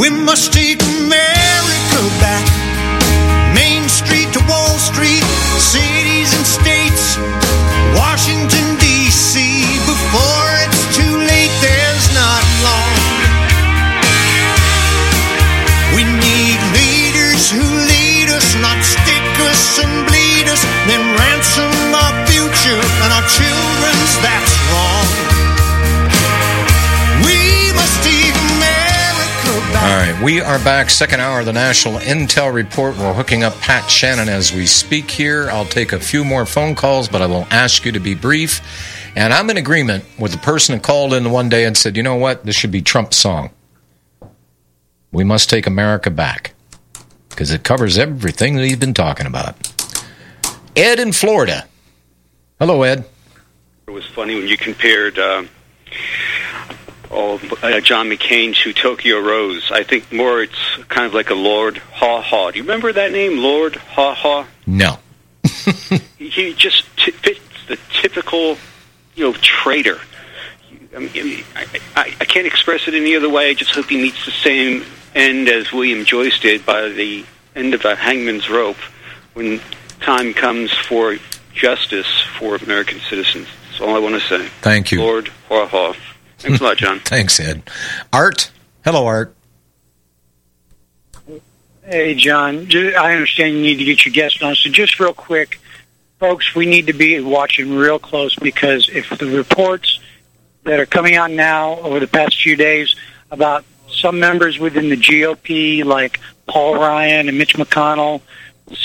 We must take America back. Main Street to Wall Street, cities and states, Washington, we are back. Second hour of the National Intel Report. We're hooking up Pat Shannan as we speak here. I'll take a few more phone calls, but I will ask you to be brief. And I'm in agreement with the person who called in one day and said, you know what? This should be Trump's song. We must take America back because it covers everything that he's been talking about. Ed in Florida. Hello, Ed. It was funny when you compared uh, oh, uh, John McCain to Tokyo Rose. I think more it's kind of like a Lord Haw Haw. Do you remember that name, Lord Haw Haw? No. He just t- fits the typical, you know, traitor. I, mean, I, I, I can't express it any other way. I just hope he meets the same end as William Joyce did by the end of a hangman's rope when time comes for justice for American citizens. That's all I want to say. Thank you. Lord Haw. Thanks a lot, John. Thanks, Ed. Art. Hello, Art. Hey, John. I understand you need to get your guest on. So, just real quick, folks, we need to be watching real close because if the reports that are coming out now over the past few days about some members within the GOP, like Paul Ryan and Mitch McConnell,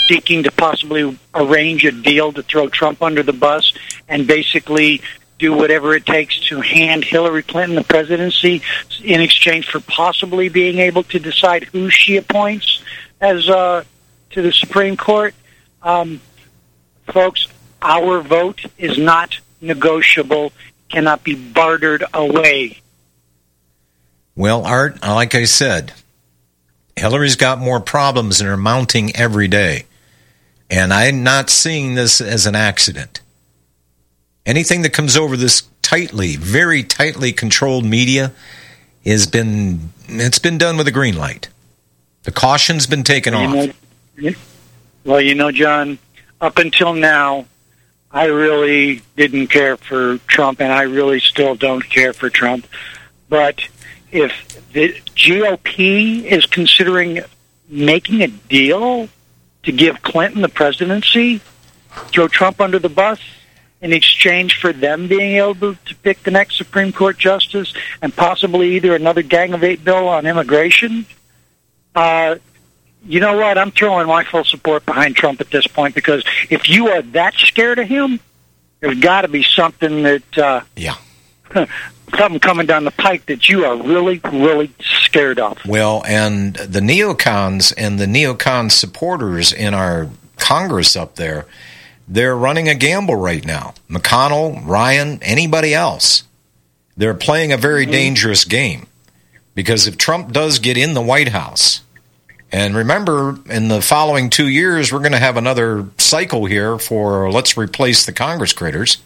seeking to possibly arrange a deal to throw Trump under the bus and basically do whatever it takes to hand Hillary Clinton the presidency in exchange for possibly being able to decide who she appoints as uh, to the Supreme Court. Um, folks, our vote is not negotiable, cannot be bartered away. Well, Art, like I said, Hillary's got more problems and are mounting every day. And I'm not seeing this as an accident. Anything that comes over this tightly, very tightly controlled media has been it's been done with a green light. The caution's been taken You off. know- well, you know, John, up until now, I really didn't care for Trump, and I really still don't care for Trump. But if the GOP is considering making a deal to give Clinton the presidency, throw Trump under the bus in exchange for them being able to pick the next Supreme Court justice and possibly either another Gang of Eight bill on immigration, uh, you know what? I'm throwing my full support behind Trump at this point because if you are that scared of him, there's got to be something that uh, yeah, something coming down the pike that you are really, really scared of. Well, and the neocons and the neocon supporters in our Congress up there, they're running a gamble right now. McConnell, Ryan, anybody else. They're playing a very mm-hmm. dangerous game. Because if Trump does get in the White House, and remember, in the following two years, we're going to have another cycle here for let's replace the Congress critters.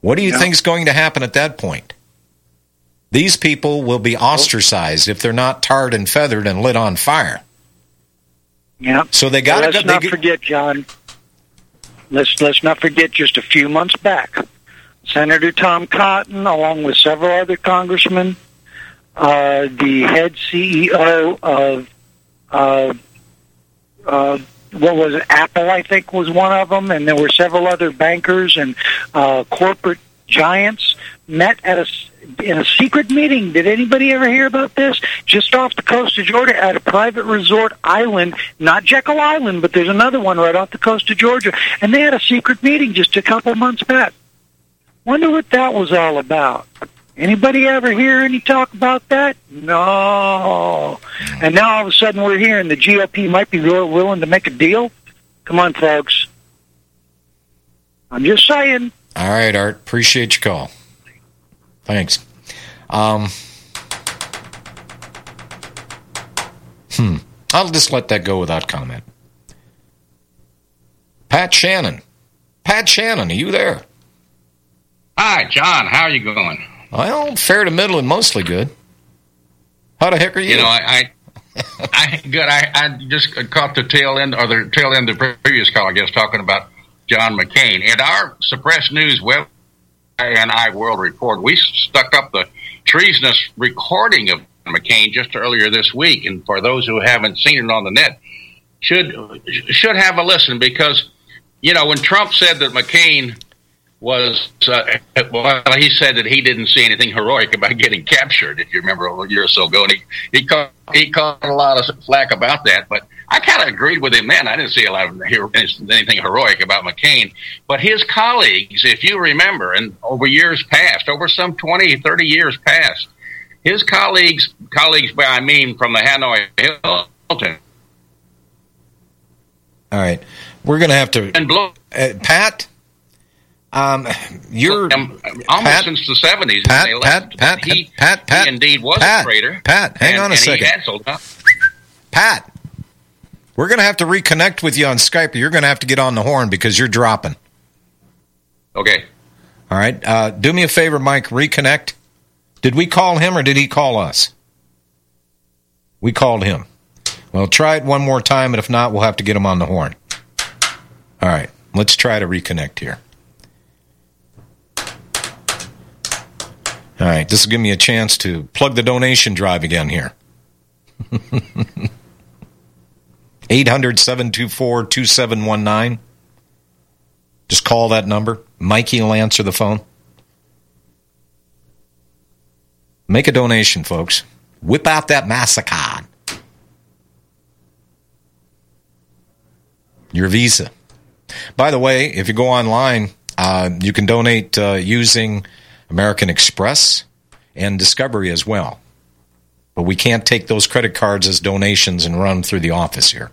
What do you Yeah. think is going to happen at that point? These people will be ostracized if they're not tarred and feathered and lit on fire. Yeah. So they got Let's to not they, forget, John. Let's let's not forget. Just a few months back, Senator Tom Cotton, along with several other congressmen, uh, the head CEO of uh, uh, what was it? Apple, I think, was one of them, and there were several other bankers and uh, corporate giants met at a in a secret meeting. Did anybody ever hear about this? Just off the coast of Georgia, at a private resort island, not Jekyll Island, but there's another one right off the coast of Georgia, and they had a secret meeting just a couple months back. Wonder what that was all about. Anybody ever hear any talk about that? No. And now all of a sudden we're hearing the GOP might be real willing to make a deal. Come on, folks. I'm just saying. All right, Art. Appreciate your call. Thanks. Um, hmm. I'll just let that go without comment. Pat Shannan. Pat Shannan, are you there? Hi, John. How are you going? Well, fair to middle and mostly good. How the heck are you? You know, I, I, I good. I, I just caught the tail end or the tail end of the previous call. I guess talking about John McCain and our suppressed news web INI World Report. We stuck up the treasonous recording of McCain just earlier this week, and for those who haven't seen it on the net, should should have a listen because you know when Trump said that McCain was uh, well, he said that he didn't see anything heroic about getting captured. If you remember a year or so ago, and he he caught he caught a lot of flack about that. But I kind of agreed with him then. I didn't see a lot of anything heroic about McCain. But his colleagues, if you remember, and over years past, over some 20, 30 years past, his colleagues, colleagues by I mean from the Hanoi Hilton. All right, we're going to have to. And blow, uh, Pat. Um, you're um, almost Pat, since the seventies. Pat, Pat, Pat, he, Pat, Pat, he indeed was Pat, a traitor. Pat, hang and, on a second. He canceled, huh? Pat, we're going to have to reconnect with you on Skype. You're going to have to get on the horn because you're dropping. Okay. All right. Uh, do me a favor, Mike. Reconnect. Did we call him or did he call us? We called him. Well, try it one more time, and if not, we'll have to get him on the horn. All right. Let's try to reconnect here. All right. This will give me a chance to plug the donation drive again here. 800 724 2719. Just call that number. Mikey will answer the phone. Make a donation, folks. Whip out that MasterCard. Your Visa. By the way, if you go online, uh, you can donate uh, using American Express and Discovery as well. But we can't take those credit cards as donations and run through the office here.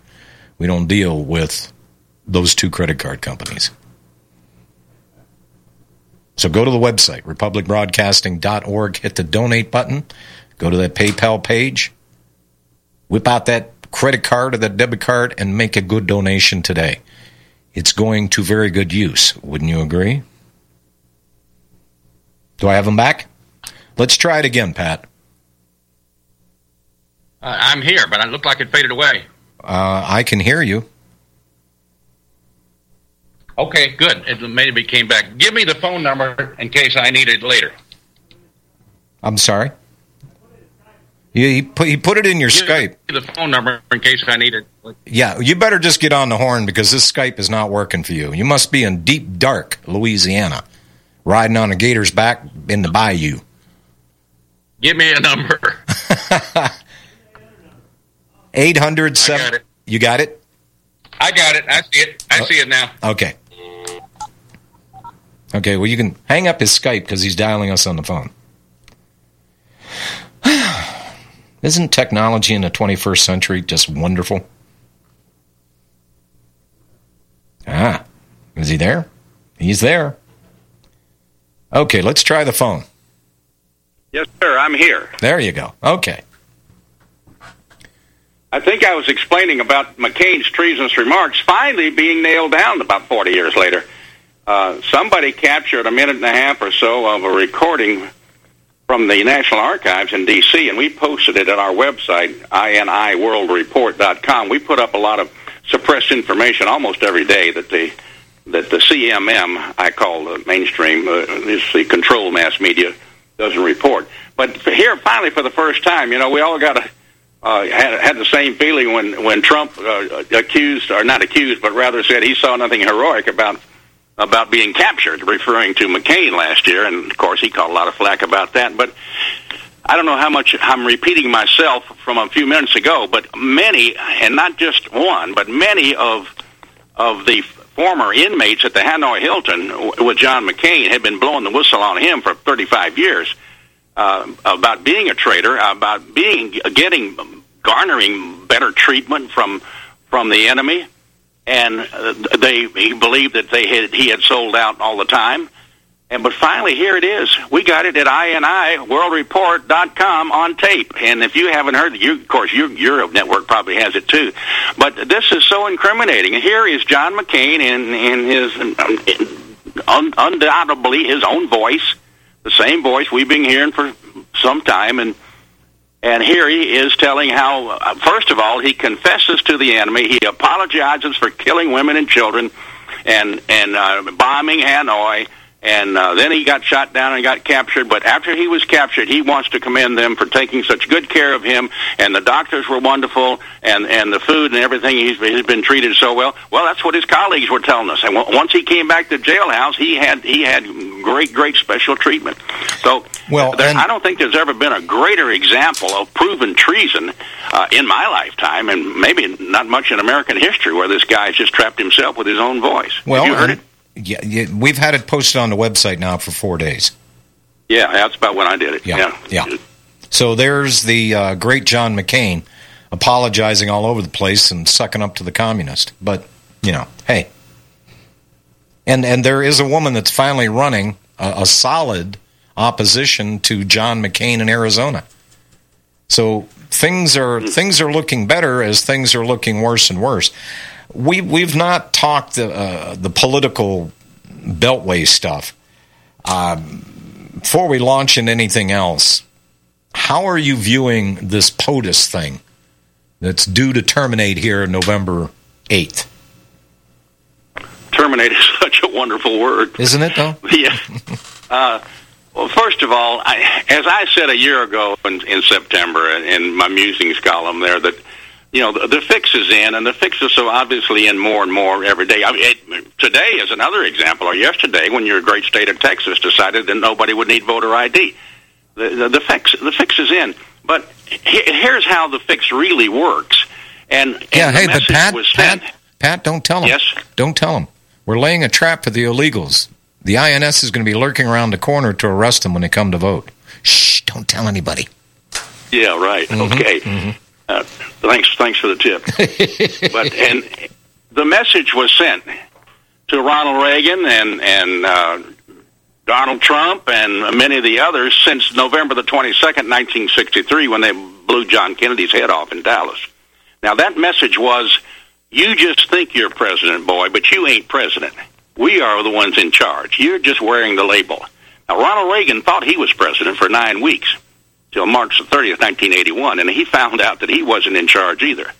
We don't deal with those two credit card companies. So go to the website, republicbroadcasting.org, hit the donate button, go to that PayPal page, whip out that credit card or that debit card, and make a good donation today. It's going to very good use. Wouldn't you agree? Do I have them back? Let's try it again, Pat. Uh, I'm here, but it looked like it faded away. Uh, I can hear you. Okay, good. It maybe came back. Give me the phone number in case I need it later. I'm sorry. He, he, put, he put it in your Give Skype. me the phone number in case I need it. Yeah, you better just get on the horn because this Skype is not working for you. You must be in deep, dark Louisiana, riding on a gator's back in the bayou. Give me a number. 800 I got it. You got it? I got it. I see it. I see it now. Okay. Okay, well, you can hang up his Skype because he's dialing us on the phone. Isn't technology in the 21st century just wonderful? Ah, is he there? He's there. Okay, let's try the phone. Yes, sir. I'm here. There you go. Okay. I think I was explaining about McCain's treasonous remarks finally being nailed down about 40 years later. Uh, somebody captured a minute and a half or so of a recording from the National Archives in D.C., and we posted it at our website, iniworldreport.com. We put up a lot of suppressed information almost every day that the that the CMM, I call the mainstream, uh, is the control mass media, doesn't report. But here, finally, for the first time, you know, we all got a uh, had had the same feeling when when Trump uh, accused, or not accused, but rather said he saw nothing heroic about about being captured, referring to McCain last year, and of course he caught a lot of flack about that. But I don't know how much I'm repeating myself from a few minutes ago, but many, and not just one, but many of of the former inmates at the Hanoi Hilton with John McCain had been blowing the whistle on him for 35 years. uh, about being a traitor, about being getting garnering better treatment from from the enemy, and uh, they he believed that they had he had sold out all the time. And but finally, here it is. We got it at INIWorldReport.com on tape. And if you haven't heard, you of course your your network probably has it too. But this is so incriminating. And here is John McCain in in his un, undoubtedly his own voice, the same voice we've been hearing for some time, and and here he is telling how, uh, first of all, he confesses to the enemy. He apologizes for killing women and children, and and uh, bombing Hanoi and uh, then he got shot down and got captured. But after he was captured, he wants to commend them for taking such good care of him, and the doctors were wonderful, and and the food and everything. He's, he's been treated so well. Well, that's what his colleagues were telling us. And w- once he came back to jailhouse, he had he had great great special treatment. So well, there, I don't think there's ever been a greater example of proven treason uh, in my lifetime, and maybe not much in American history, where this guy's just trapped himself with his own voice. Well, Have you heard and- it? Yeah, yeah, we've had it posted on the website now for four days. Yeah, that's about when I did it. Yeah, yeah. So there's the uh, great John McCain apologizing all over the place and sucking up to the communist. But you know, hey, and and there is a woman that's finally running a, a solid opposition to John McCain in Arizona. So things are things are looking better as things are looking worse and worse. We we've not talked the uh, the political beltway stuff. Um, before we launch into anything else, how are you viewing this POTUS thing that's due to terminate here on November eighth? Terminate is such a wonderful word. Isn't it though? yeah. Uh, well, first of all, I, as I said a year ago in, in September in my musings column there, that you know the, the fix is in, and the fix is so obviously in more and more every day. I mean, it, today is another example, or yesterday when your great state of Texas decided that nobody would need voter ID. The, the, the fix the fix is in, but he, here's how the fix really works. And, and Yeah, hey, but Pat. Pat, Pat, don't tell them. Yes? Don't tell them. We're laying a trap for the illegals. The INS is going to be lurking around the corner to arrest them when they come to vote. Shh! Don't tell anybody. Yeah, right. Mm-hmm, Okay. Uh, thanks, thanks for the tip. but and the message was sent to Ronald Reagan and and uh, Donald Trump and many of the others since November the twenty second, nineteen sixty three, when they blew John Kennedy's head off in Dallas. Now that message was, you just think you're president, boy, but you ain't president. We are the ones in charge. You're just wearing the label. Now Ronald Reagan thought he was president for nine weeks till March the 30th, 1981, and he found out that he wasn't in charge either.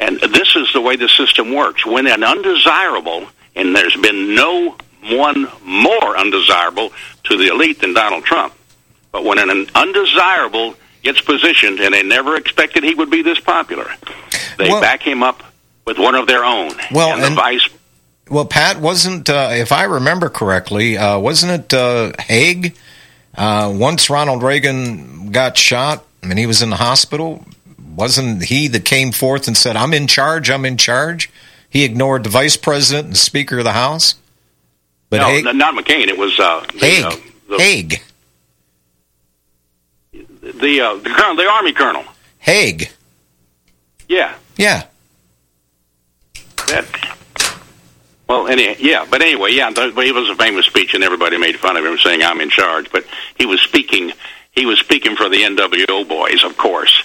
And this is the way the system works. When an undesirable, and there's been no one more undesirable to the elite than Donald Trump, but when an undesirable gets positioned, and they never expected he would be this popular, they Well- back him up with one of their own. Well, and the and- vice Well, Pat, wasn't uh, if I remember correctly, uh, wasn't it uh, Haig? Uh, once Ronald Reagan got shot, I mean, he was in the hospital. Wasn't he that came forth and said, "I'm in charge. I'm in charge"? He ignored the vice president and speaker of the House. But no, Haig, not McCain. It was uh, the, Haig, uh, the, Haig, the, uh, the colonel, the army colonel. Haig. Yeah, Yeah, that. Well, any, yeah, but anyway, yeah, th- but it was a famous speech, and everybody made fun of him, saying I'm in charge. But he was speaking. He was speaking for the NWO boys, of course.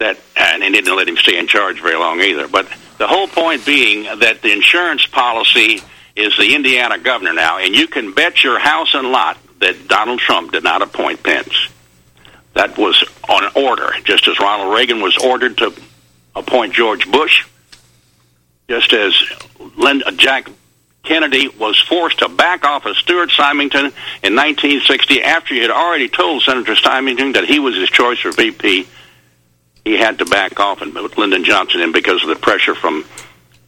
That and he didn't let him stay in charge very long either. But the whole point being that the insurance policy is the Indiana governor now, and you can bet your house and lot that Donald Trump did not appoint Pence. That was on order, just as Ronald Reagan was ordered to appoint George Bush, just as Linda, Jack Kennedy was forced to back off of Stuart Symington in 1960 after he had already told Senator Symington that he was his choice for VP. He had to back off and put Lyndon Johnson in because of the pressure from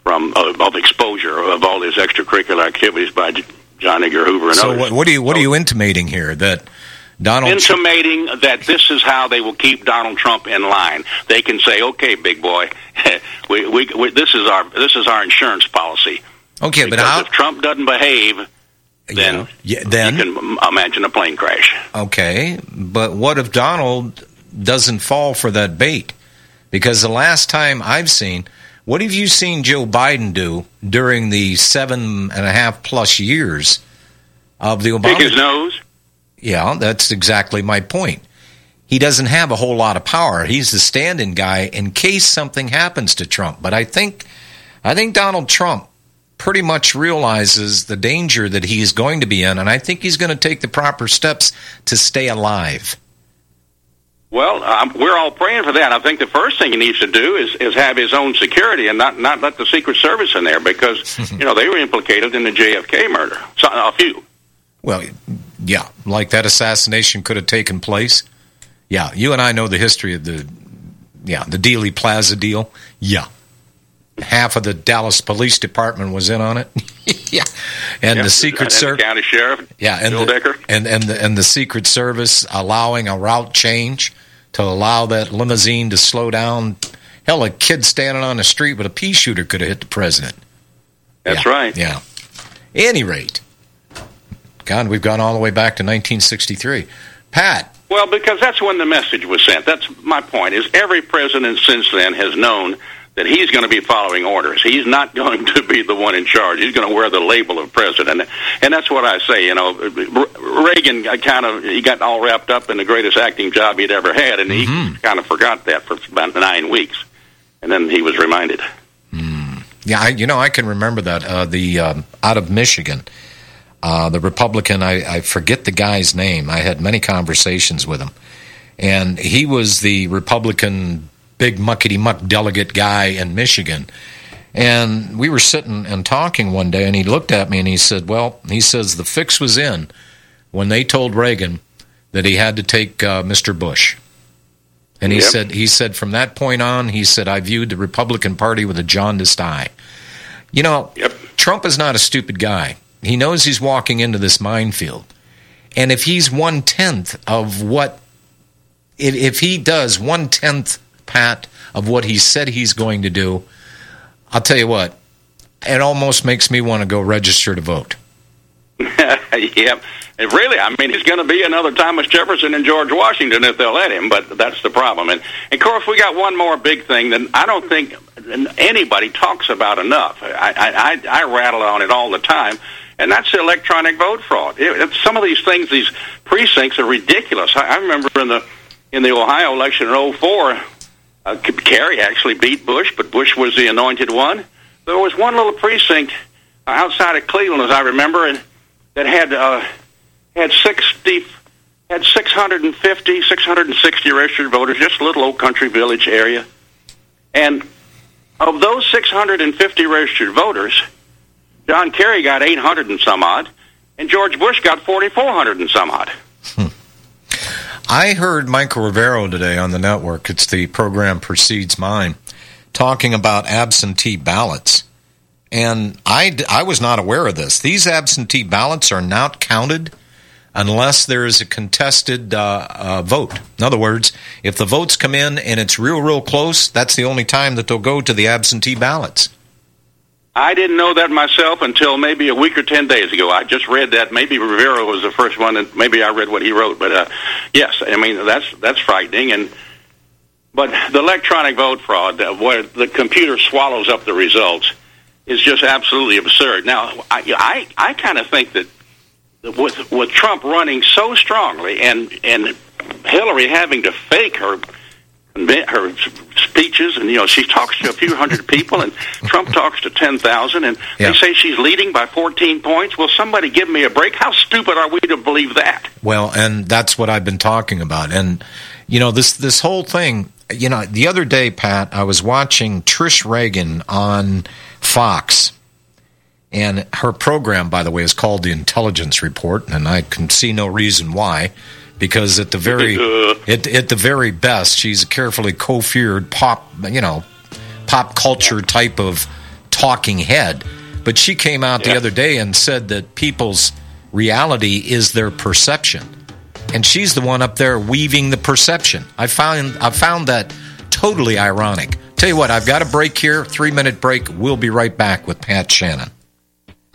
from uh, of exposure of all his extracurricular activities by J- John Edgar Hoover and So others. what, what are you what are you intimating here that Donald? Trump- intimating that this is how they will keep Donald Trump in line. They can say, "Okay, big boy, we, we, we, this is our this is our insurance policy." okay, but Because how? if Trump doesn't behave, then yeah, then you can imagine a plane crash. Okay, but what if Donald doesn't fall for that bait? Because the last time I've seen, what have you seen Joe Biden do during the seven and a half plus years of the Obama? Pick his nose. Yeah, that's exactly my point. He doesn't have a whole lot of power. He's the stand-in guy in case something happens to Trump. But I think, I think Donald Trump pretty much realizes the danger that he's going to be in, and I think he's going to take the proper steps to stay alive. Well, um, we're all praying for that. I think the first thing he needs to do is, is have his own security and not, not let the Secret Service in there because, you know, they were implicated in the JFK murder. So, a few. Well, yeah, like that assassination could have taken place. Yeah, you and I know the history of the, yeah, the Dealey Plaza deal. Yeah, half of the Dallas Police Department was in on it. yeah, and the Secret Service. county sheriff, Yeah, and Bill the, Decker. and and the, and the Secret Service allowing a route change to allow that limousine to slow down. Hell, a kid standing on the street with a pea shooter could have hit the president. That's Yeah, right. Yeah. Any rate, God, we've gone all the way back to 1963. Pat, Well, because that's when the message was sent. That's my point. Is every president since then has known that he's going to be following orders. He's not going to be the one in charge. He's going to wear the label of president, and that's what I say. You know, Reagan kind of he got all wrapped up in the greatest acting job he'd ever had, and he kind of forgot that for about nine weeks, and then he was reminded. Yeah, I, you know, I can remember that. Uh, the um, out of Michigan, uh, the Republican, I, I forget the guy's name. I had many conversations with him, and he was the Republican big muckety muck delegate guy in Michigan. And we were sitting and talking one day, and he looked at me and he said, "Well, he says the fix was in when they told Reagan that he had to take uh, Mr. Bush." And he Yep. said, he said, from that point on, he said, I viewed the Republican Party with a jaundiced eye. You know, Yep. Trump is not a stupid guy. He knows he's walking into this minefield. And if he's one tenth of what, if, he does one tenth, Pat, of what he said he's going to do, I'll tell you what, it almost makes me want to go register to vote. yep. And really, I mean, he's going to be another Thomas Jefferson and George Washington if they'll let him, but that's the problem. And, and of course, we got one more big thing that I don't think anybody talks about enough. I, I, I rattle on it all the time, and that's electronic vote fraud. It, some of these things, these precincts are ridiculous. I, I remember in the in the Ohio election in '04, uh, Kerry actually beat Bush, but Bush was the anointed one. There was one little precinct outside of Cleveland, as I remember, and that had uh, had sixty had 650, 660 registered voters, just a little old country village area. And of those 650 registered voters, John Kerry got 800 and some odd, and George Bush got 4,400 and some odd. I heard Michael Rivero today on the network. It's the program precedes mine, talking about absentee ballots. And I, I was not aware of this. These absentee ballots are not counted unless there is a contested uh, uh, vote. In other words, if the votes come in and it's real, real close, that's the only time that they'll go to the absentee ballots. I didn't know that myself until maybe a week or ten days ago. I just read that. Maybe Rivera was the first one, and maybe I read what he wrote. But uh, yes, I mean that's that's frightening. And but the electronic vote fraud, uh, where the computer swallows up the results, is just absolutely absurd. Now, I I, I kind of think that with with Trump running so strongly and and Hillary having to fake her her speeches, and you know she talks to a few hundred people, and Trump talks to ten thousand, and Yeah. they say she's leading by fourteen points. Will somebody give me a break? How stupid are we to believe that? Well, and that's what I've been talking about. And you know, this this whole thing, you know, the other day, Pat, I was watching Trish Regan on Fox. And her program, by the way, is called The Intelligence Report, and I can see no reason why, because at the very uh. at, at the very best, she's a carefully co-feared pop, you know, pop culture type of talking head. But she came out the Yeah. other day and said that people's reality is their perception, and she's the one up there weaving the perception. I found I found that totally ironic. Tell you what, I've got a break here, three minute break. We'll be right back with Pat Shannan.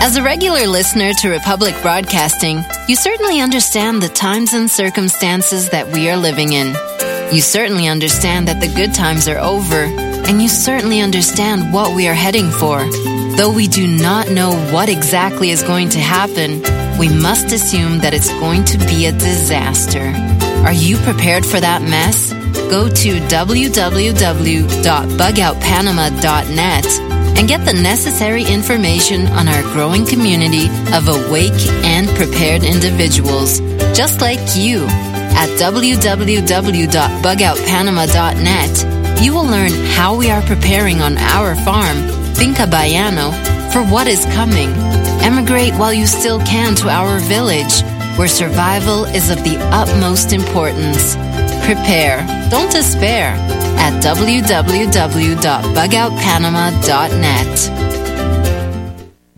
As a regular listener to Republic Broadcasting, you certainly understand the times and circumstances that we are living in. You certainly understand that the good times are over, and you certainly understand what we are heading for. Though we do not know what exactly is going to happen, we must assume that it's going to be a disaster. Are you prepared for that mess? Go to www.bugoutpanama.net and get the necessary information on our growing community of awake and prepared individuals, just like you. At www.bugoutpanama.net, you will learn how we are preparing on our farm, Finca Bayano, for what is coming. Emigrate while you still can to our village, where survival is of the utmost importance. Prepare, don't despair at www.bugoutpanama.net.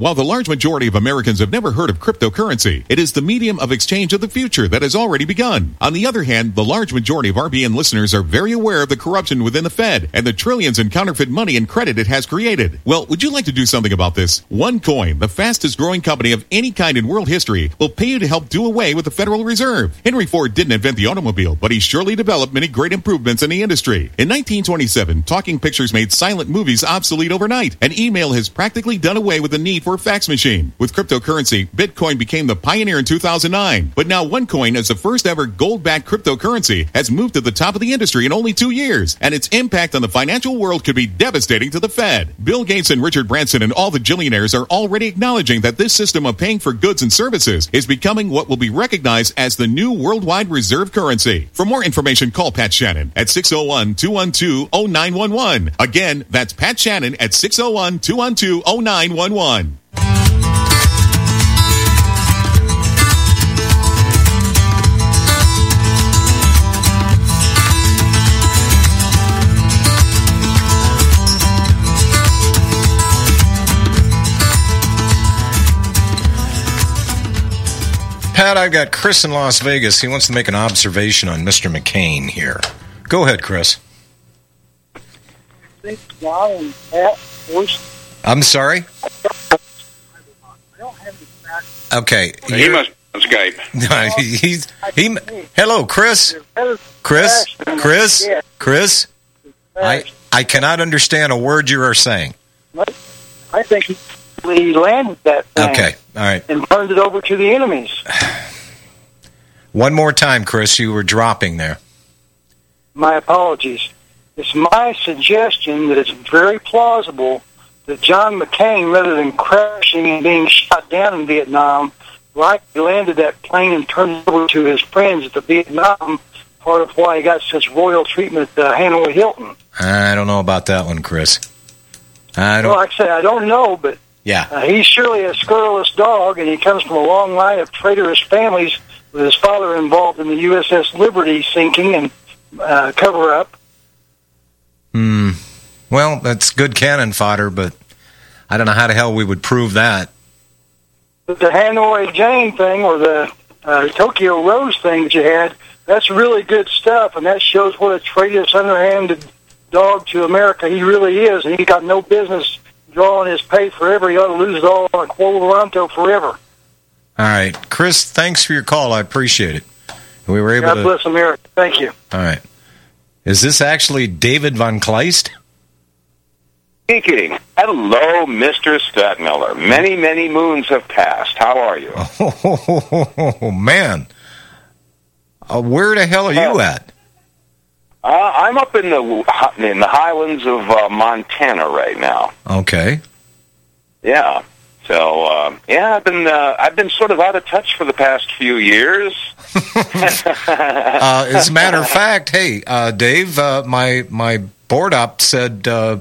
While the large majority of Americans have never heard of cryptocurrency, it is the medium of exchange of the future that has already begun. On the other hand, the large majority of RBN listeners are very aware of the corruption within the Fed and the trillions in counterfeit money and credit it has created. Well, would you like to do something about this? OneCoin, the fastest growing company of any kind in world history, will pay you to help do away with the Federal Reserve. Henry Ford didn't invent the automobile, but he surely developed many great improvements in the industry. In 1927, talking pictures made silent movies obsolete overnight, and email has practically done away with the need for fax machine. With cryptocurrency, Bitcoin became the pioneer in 2009. But now OneCoin, as the first ever gold-backed cryptocurrency, has moved to the top of the industry in only two years, and its impact on the financial world could be devastating to the Fed. Bill Gates and Richard Branson and all the billionaires are already acknowledging that this system of paying for goods and services is becoming what will be recognized as the new worldwide reserve currency. For more information, call Pat Shannan at 601-212-0911. Again, that's Pat Shannan at 601-212-0911. Pat, I've got Chris in Las Vegas. He wants to make an observation on Mr. McCain here. Go ahead, Chris. I'm sorry? Okay. He must on Skype. He's, he, hello, Chris. Chris? Chris? Chris? I, I cannot understand a word you are saying. I think he landed that thing Okay, all right. and turned it over to the enemies. One more time, Chris. You were dropping there. My apologies. It's my suggestion that it's very plausible that John McCain, rather than crashing and being shot down in Vietnam, likely landed that plane and turned it over to his friends at the Vietnam, part of why he got such royal treatment at the Hanoi Hilton. I don't know about that one, Chris. I don't. like I say, I don't know, but Yeah. uh, he's surely a scurrilous dog, and he comes from a long line of traitorous families with his father involved in the USS Liberty sinking and uh, cover-up. Hmm. Well, that's good cannon fodder, but I don't know how the hell we would prove that. But the Hanoi Jane thing or the uh, Tokyo Rose thing that you had, that's really good stuff, and that shows what a traitorous, underhanded dog to America he really is, and he's got no business drawing his pay forever. He ought to lose it all on Quo Toronto forever. All right, Chris. Thanks for your call. I appreciate it. We were able God to. bless America. Thank you. All right. Is this actually David vonKleist? Speaking. Hello, Mr. Stadtmiller. Many, many moons have passed. How are you? Oh, man. Uh, where the hell are you at? Uh, I'm up in the in the highlands of uh, Montana right now. Okay. Yeah. So uh, yeah, I've been uh, I've been sort of out of touch for the past few years. Uh, as a matter of fact, hey, uh, Dave, uh, my my board op said, uh,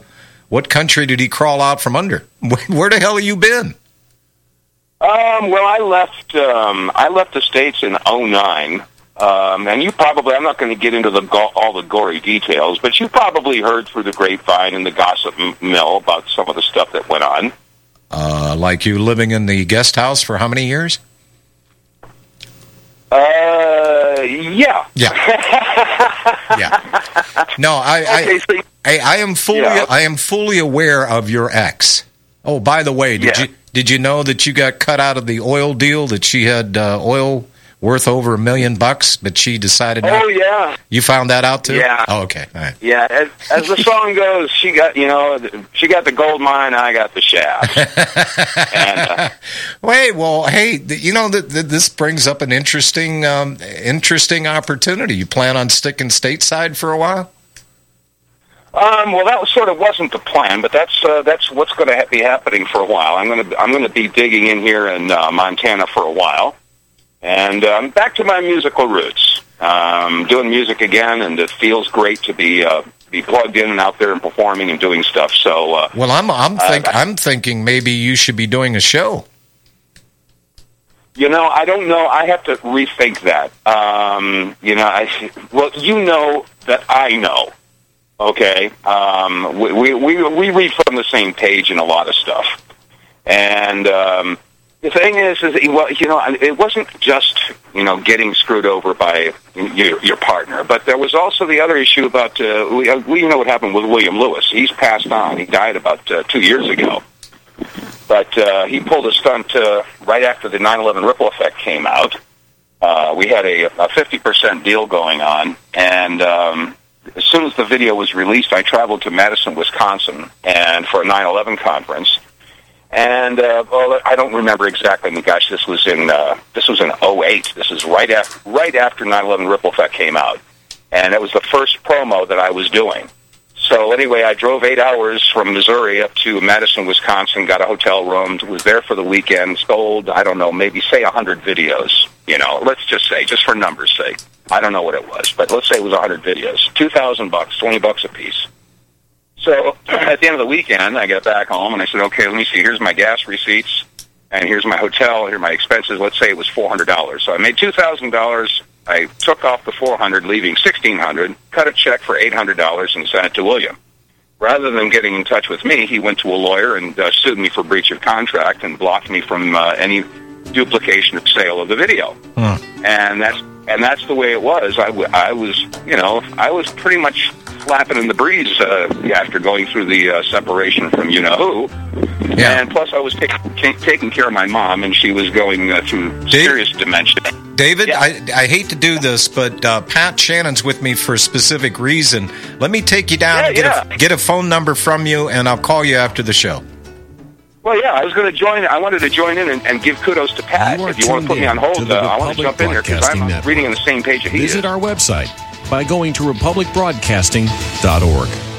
"What country did he crawl out from under? Where the hell have you been?" Um, well, I left. Um, I left the states in '09, um, and you probably. I'm not going to get into the go- all the gory details, but you probably heard through the grapevine and the gossip m- mill about some of the stuff that went on. Uh, like you living in the guest house for how many years? Uh, yeah, yeah, yeah. No, I, Okay, I, so- I, I am fully, Yeah. I am fully aware of your ex. Oh, by the way, did Yeah. you did you know that you got cut out of the oil deal? That she had uh, oil worth over a million bucks, but she decided. Not, Oh yeah, You found that out too? Yeah. Oh, okay. All right. yeah. As, as the song goes, she got you know she got the gold mine, I got the shaft. and, uh, Wait, well, hey, you know that this brings up an interesting, um, interesting opportunity. You plan on sticking stateside for a while? Um, well, that was sort of wasn't the plan, but that's uh, that's what's going to ha- be happening for a while. I'm going to I'm going to be digging in here in uh, Montana for a while, and um, back to my musical roots. Um, doing music again, and it feels great to be uh, be plugged in and out there and performing and doing stuff. So, uh, Well, I'm, I'm, Uh, think, that- I'm thinking maybe you should be doing a show. you know, I don't know. I have to rethink that. Um, you know, I well, you know that I know. Okay, um, we, we we we read from the same page in a lot of stuff, and um, the thing is, is well, you know, it wasn't just you know getting screwed over by your your partner, but there was also the other issue about uh, we, uh, we know what happened with William Lewis. He's passed on. He died about uh, two years ago. But uh, he pulled a stunt uh, right after the 9/11 ripple effect came out. Uh, we had a, a 50% deal going on, and um, as soon as the video was released, I traveled to Madison, Wisconsin, and for a 9/11 conference. And uh, well, I don't remember exactly. I mean, gosh, this was in uh, this was in '08. This is right after right after 9/11 ripple effect came out, and it was the first promo that I was doing. So anyway, I drove eight hours from Missouri up to Madison, Wisconsin, got a hotel room, was there for the weekend, sold, I don't know, maybe say a hundred videos. You know, let's just say, just for numbers' sake. I don't know what it was, but let's say it was a hundred videos. Two thousand bucks, twenty bucks a piece. So at the end of the weekend, I get back home and I said, okay, let me see. Here's my gas receipts, and here's my hotel. Here are my expenses. Let's say it was four hundred dollars. So I made two thousand dollars. I took off the four hundred, leaving sixteen hundred. Cut a check for eight hundred dollars and sent it to William. Rather than getting in touch with me, he went to a lawyer and uh, sued me for breach of contract and blocked me from uh, any duplication of sale of the video. And that's and that's the way it was. I, w- I was, you know, I was pretty much flapping in the breeze uh, after going through the uh, separation from you know who. Yeah. And plus, I was taking ta- taking care of my mom, and she was going uh, through serious dementia. David, Yeah. I, I hate to do this, but uh, Pat Shannan's with me for a specific reason. Let me take you down Yeah, and get, yeah. a, get a phone number from you, and I'll call you after the show. Well, yeah, I was going to join. I wanted to join in and, and give kudos to Pat. You are if you want to put me on hold, uh, I want to jump in there because I'm uh, Network. reading on the same page that he Visit is. our website by going to republicbroadcasting.org.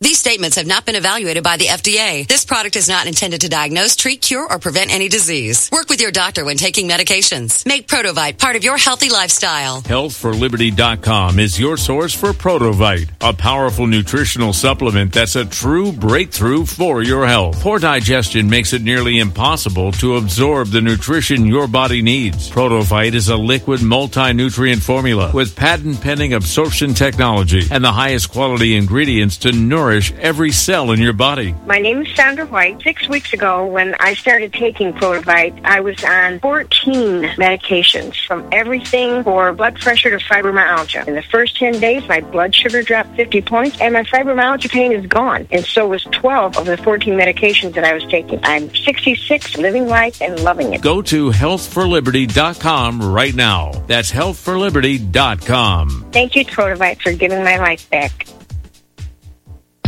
These statements have not been evaluated by the FDA. This product is not intended to diagnose, treat, cure, or prevent any disease. Work with your doctor when taking medications. Make Protovite part of your healthy lifestyle. HealthForLiberty.com is your source for Protovite, a powerful nutritional supplement that's a true breakthrough for your health. Poor digestion makes it nearly impossible to absorb the nutrition your body needs. Protovite is a liquid multi-nutrient formula with patent pending absorption technology and the highest quality ingredients to nourish every cell in your body. My name is Sandra White. Six weeks ago, when I started taking Protovite, I was on 14 medications from everything for blood pressure to fibromyalgia. In the first 10 days, my blood sugar dropped 50 points, and my fibromyalgia pain is gone. And so was 12 of the 14 medications that I was taking. I'm 66, living life and loving it. Go to healthforliberty.com right now. That's healthforliberty.com. Thank you, Protovite, for giving my life back.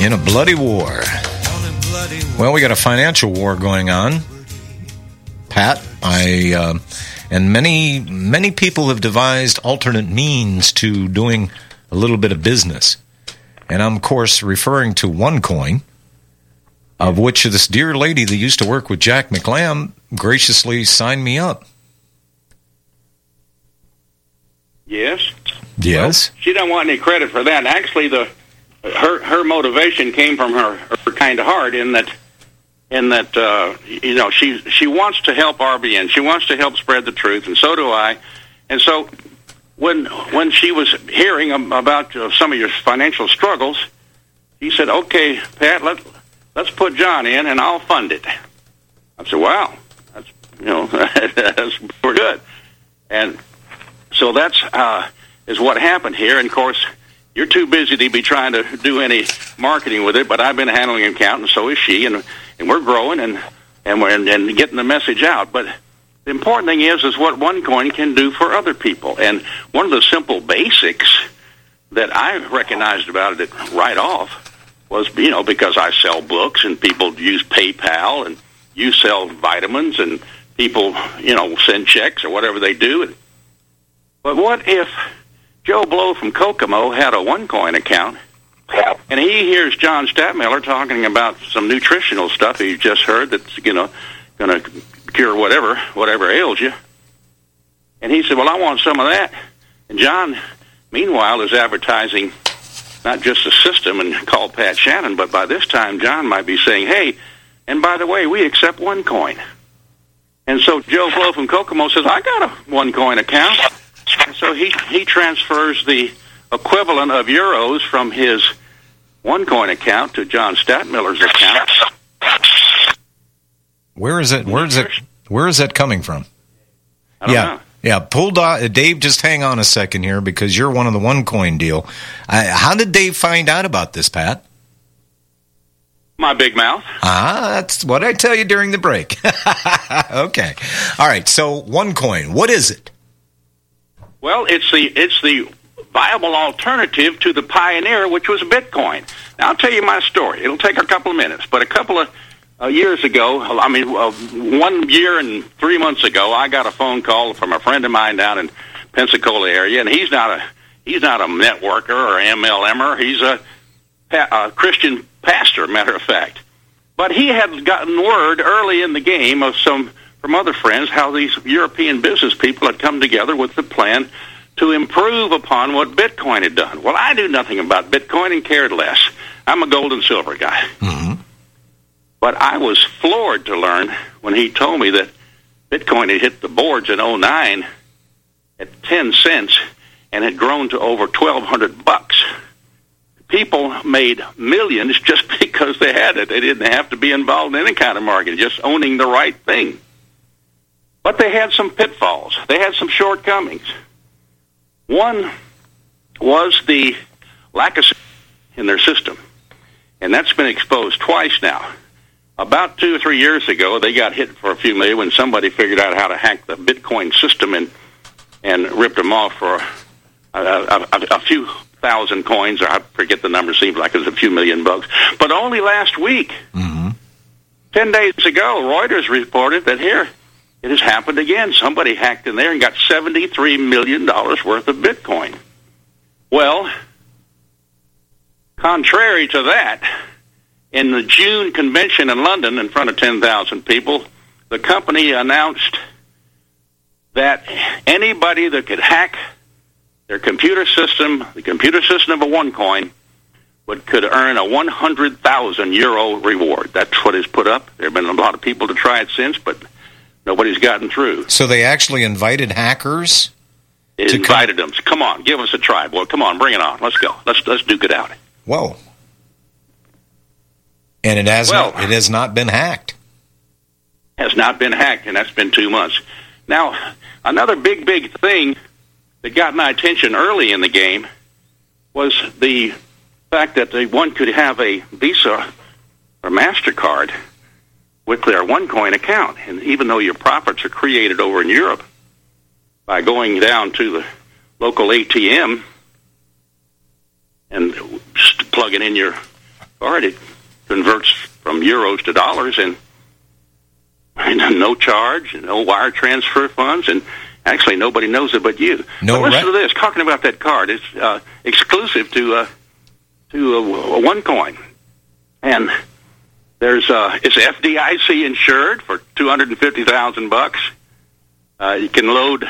In a bloody war. on a bloody Well, we got a financial war going on. Pat, I uh, and many many people have devised alternate means to doing a little bit of business, and I'm of course referring to OneCoin, of which this dear lady that used to work with Jack McLamb graciously signed me up. Yes. Yes, She doesn't want any credit for that. Actually, the her her motivation came from her, her kind of heart in that in that uh, you know she she wants to help RBN. She wants to help spread the truth, and so do I. And so when when she was hearing about uh, some of your financial struggles, he said, "Okay, Pat, let let's put John in, and I'll fund it." I said, "Wow, that's you know that's we're good." And so that's uh, is what happened here. And of course, you're too busy to be trying to do any marketing with it. But I've been handling an account, and so is she, and and we're growing and and we're and, and getting the message out. But The important thing is is what OneCoin can do for other people. And one of the simple basics that I recognized about it right off was, you know, because I sell books and people use PayPal and you sell vitamins and people, you know, send checks or whatever they do. But what if Joe Blow from Kokomo had a OneCoin account and he hears John Stadtmiller talking about some nutritional stuff he just heard that's, you know, going to cure whatever, whatever ails you. And he said, well, I want some of that. And John, meanwhile, is advertising not just the system and call Pat Shannan, but by this time, John might be saying, hey, and by the way, we accept OneCoin. And so Joe Blow from Kokomo says, I got a OneCoin account. So he, he transfers the equivalent of euros from his OneCoin account to John Stadtmiller's account. Where is it? Where is it? Where is that coming from? don't yeah. know. Yeah, pull Do- Dave. Just hang on a second here because you're one of the one coin deal. Uh, how did Dave find out about this, Pat? My big mouth. Ah, that's what I tell you during the break. okay, all right. So one coin. What is it? Well, it's the it's the viable alternative to the pioneer, which was Bitcoin. Now, I'll tell you my story. It'll take a couple of minutes, but a couple of uh, years ago, I mean, uh, one year and three months ago, I got a phone call from a friend of mine down in Pensacola area, and he's not a he's not a networker or MLMer. He's a, a Christian pastor, matter of fact. But he had gotten word early in the game of some from other friends how these European business people had come together with the plan to improve upon what Bitcoin had done. Well, I knew nothing about Bitcoin and cared less. I'm a gold and silver guy. Mm-hmm. But I was floored to learn when he told me that Bitcoin had hit the boards in 09 at 10 cents and had grown to over 1200 bucks. People made millions just because they had it. They didn't have to be involved in any kind of market, just owning the right thing. But they had some pitfalls. They had some shortcomings. One was the lack of in their system. And that's been exposed twice now. About two or three years ago, they got hit for a few million when somebody figured out how to hack the Bitcoin system and and ripped them off for a, a, a, a few thousand coins, or I forget the number. Seems like it was a few million bucks. But only last week, mm-hmm. ten days ago, Reuters reported that here it has happened again. Somebody hacked in there and got seventy-three million dollars worth of Bitcoin. Well, contrary to that, in the June convention in London, in front of 10,000 people, the company announced that anybody that could hack their computer system, the computer system of a OneCoin, would could earn a 100,000 euro reward. That's what is put up. There have been a lot of people to try it since, but nobody's gotten through. So they actually invited hackers. It invited them. Come on, give us a try, boy. Come on, bring it on. Let's go. Let's let's duke it out. Whoa! And it has Well- not, it has not been hacked. has not been hacked, and that's been two months. Now, another big, big thing that got my attention early in the game was the fact that they, one could have a Visa or MasterCard with their OneCoin account. And even though your profits are created over in Europe by going down to the local ATM and just plugging in your card, it converts from euros to dollars and and no charge, no wire transfer funds, and actually nobody knows it but you. No but listen re- to this. Talking about that card, it's uh, exclusive to uh, to uh, OneCoin, and there's uh, it's FDIC insured for two hundred and fifty thousand bucks. Uh, you can load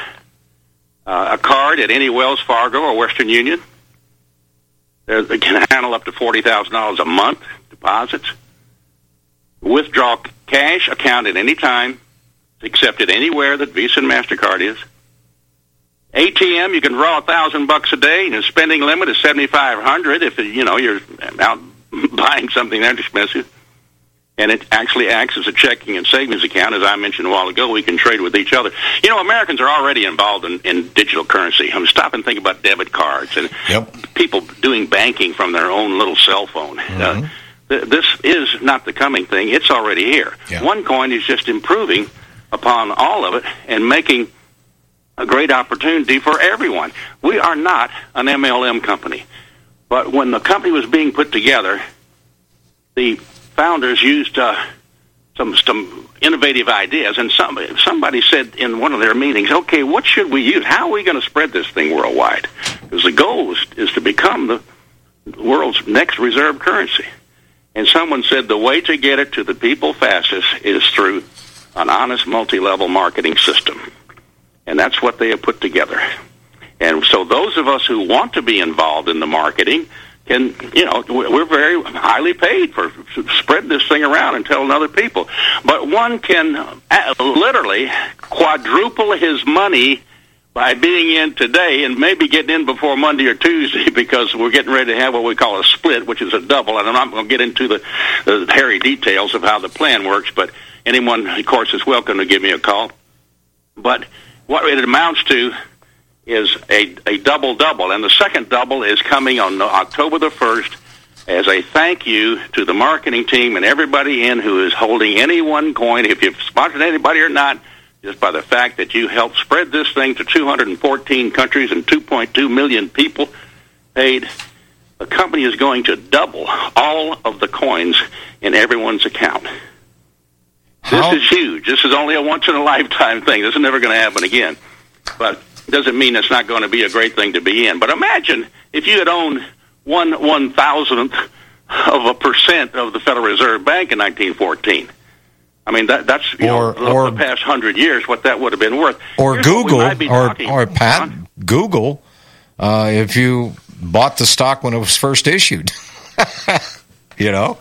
uh, a card at any Wells Fargo or Western Union. There- They can handle up to forty thousand dollars a month deposits. Withdraw cash account at any time. It's accepted anywhere that Visa and Mastercard is. ATM, you can draw a thousand bucks a day, and the spending limit is seventy five hundred if you know you're out buying something that expensive. And it actually acts as a checking and savings account, as I mentioned a while ago. We can trade with each other. You know, Americans are already involved in, in digital currency. I'm stop and think about debit cards and people doing banking from their own little cell phone. Uh, th- this is not the coming thing; it's already here. OneCoin is just improving upon all of it and making a great opportunity for everyone. We are not an MLM company. But when the company was being put together, the founders used uh, some some innovative ideas, and some, somebody said in one of their meetings, "Okay, what should we use? How are we going to spread this thing worldwide?" Because the goal is, is to become the world's next reserve currency. And someone said the way to get it to the people fastest is through an honest multi-level marketing system, and that's what they have put together. And so those of us who want to be involved in the marketing can, you know, we're very highly paid for spread this thing around and telling other people. But one can uh, literally quadruple his money by being in today and maybe getting in before Monday or Tuesday because we're getting ready to have what we call a split, which is a double. And I'm not going to get into the, the hairy details of how the plan works, but anyone, of course, is welcome to give me a call. But what it amounts to is a, a double double, and the second double is coming on October the first as a thank you to the marketing team and everybody in who is holding any one coin. If you've sponsored anybody or not, just by the fact that you helped spread this thing to 214 countries and 2.2 million people paid, the company is going to double all of the coins in everyone's account. How? This is huge. This is only a once in a lifetime thing. This is never going to happen again. But doesn't mean it's not going to be a great thing to be in. But imagine if you had owned one one thousandth of a percent of the Federal Reserve Bank in 1914. I mean that that's you Or- know or- the past hundred years what that would have been worth. Or Here's Google, or, or Pat, Google, uh, if you bought the stock when it was first issued. you know?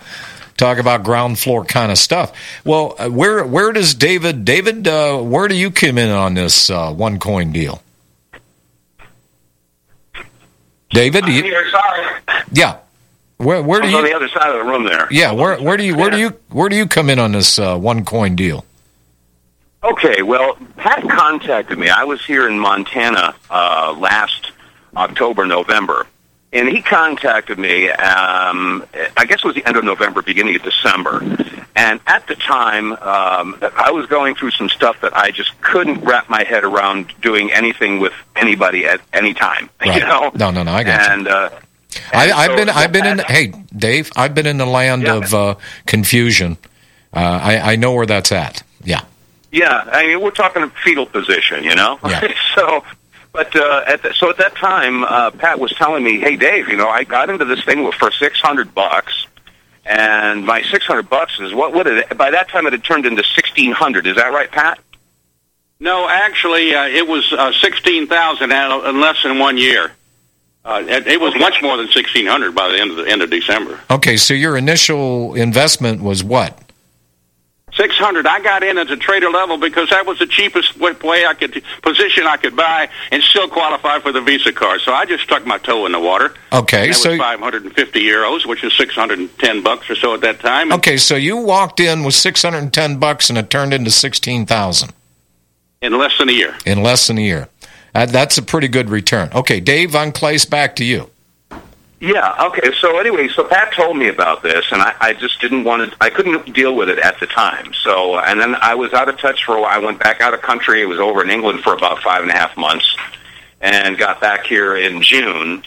Talk about ground floor kind of stuff. Well, uh, where where does David David uh, where do you come in on this uh, one coin deal? David, do you, Here, sorry. yeah. Where where do was on you the other side of the room there. Yeah, where where do you where do you where do you come in on this uh, one coin deal? Okay, well, Pat contacted me. I was here in Montana uh, last October, November, and he contacted me. Um, I guess it was the end of November, beginning of December. And at the time, um, I was going through some stuff that I just couldn't wrap my head around doing anything with anybody at any time. Right. You know? No, no, no, I got you. and, uh, I, and I've so- been I've been in hey Dave I've been in the land Yeah. of uh, confusion. Uh, I I know where that's at. Yeah. Yeah, I mean, we're talking fetal position, you know. Yeah. so, but uh, at the, so at that time, uh, Pat was telling me, "Hey, Dave, you know, I got into this thing for six hundred bucks, and my six hundred bucks is what? What did it? By that time, it had turned into sixteen hundred. Is that right, Pat? No, actually, uh, it was uh, sixteen thousand in less than one year. Uh, it, it was much more than sixteen hundred by the end of the end of December. Okay, so your initial investment was what? Six hundred. I got in at the trader level because that was the cheapest way I could position I could buy and still qualify for the Visa card. So I just stuck my toe in the water. Okay, that so was five hundred and fifty euros, which is six hundred and ten bucks or so at that time. okay, so you walked in with six hundred and ten bucks and it turned into sixteen thousand in less than a year. in less than a year. Uh, that's a pretty good return. Okay, Dave Von Kleist, back to you. Yeah. Okay. So anyway, so Pat told me about this, and I, I just didn't want to. I couldn't deal with it at the time. So, and then I was out of touch for a while. I went back out of country. I was over in England for about five and a half months, and got back here in June,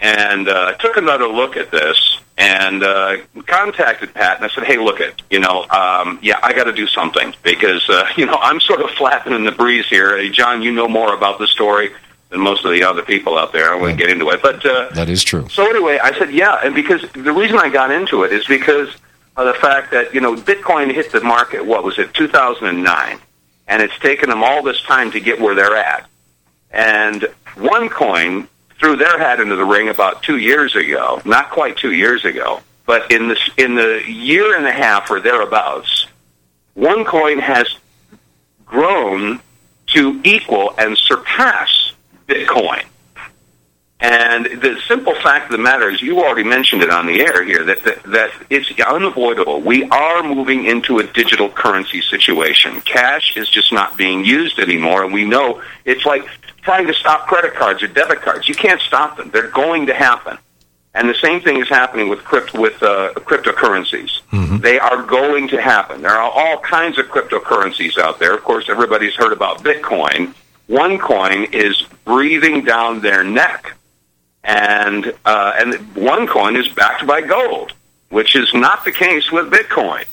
and uh, took another look at this, and uh, contacted Pat, and I said, "Hey, look at you know, um, yeah, I got to do something because uh, you know I'm sort of flapping in the breeze here. Hey, John, you know more about the story." Than most of the other people out there. I won't get into it, but uh, That is true. so anyway, I said, yeah, and because the reason I got into it is because of the fact that you know Bitcoin hit the market. What was it, 2009, and it's taken them all this time to get where they're at. And OneCoin threw their hat into the ring about two years ago, not quite two years ago, but in the in the year and a half or thereabouts, OneCoin has grown to equal and surpass Bitcoin. And the simple fact of the matter is, you already mentioned it on the air here, that, that, that it's unavoidable. We are moving into a digital currency situation. Cash is just not being used anymore, and we know it's like trying to stop credit cards or debit cards. You can't stop them. They're going to happen. And the same thing is happening with crypt, with uh, cryptocurrencies. They are going to happen. There are all kinds of cryptocurrencies out there. Of course, everybody's heard about Bitcoin. OneCoin is breathing down their neck, and uh, and OneCoin is backed by gold, which is not the case with Bitcoin.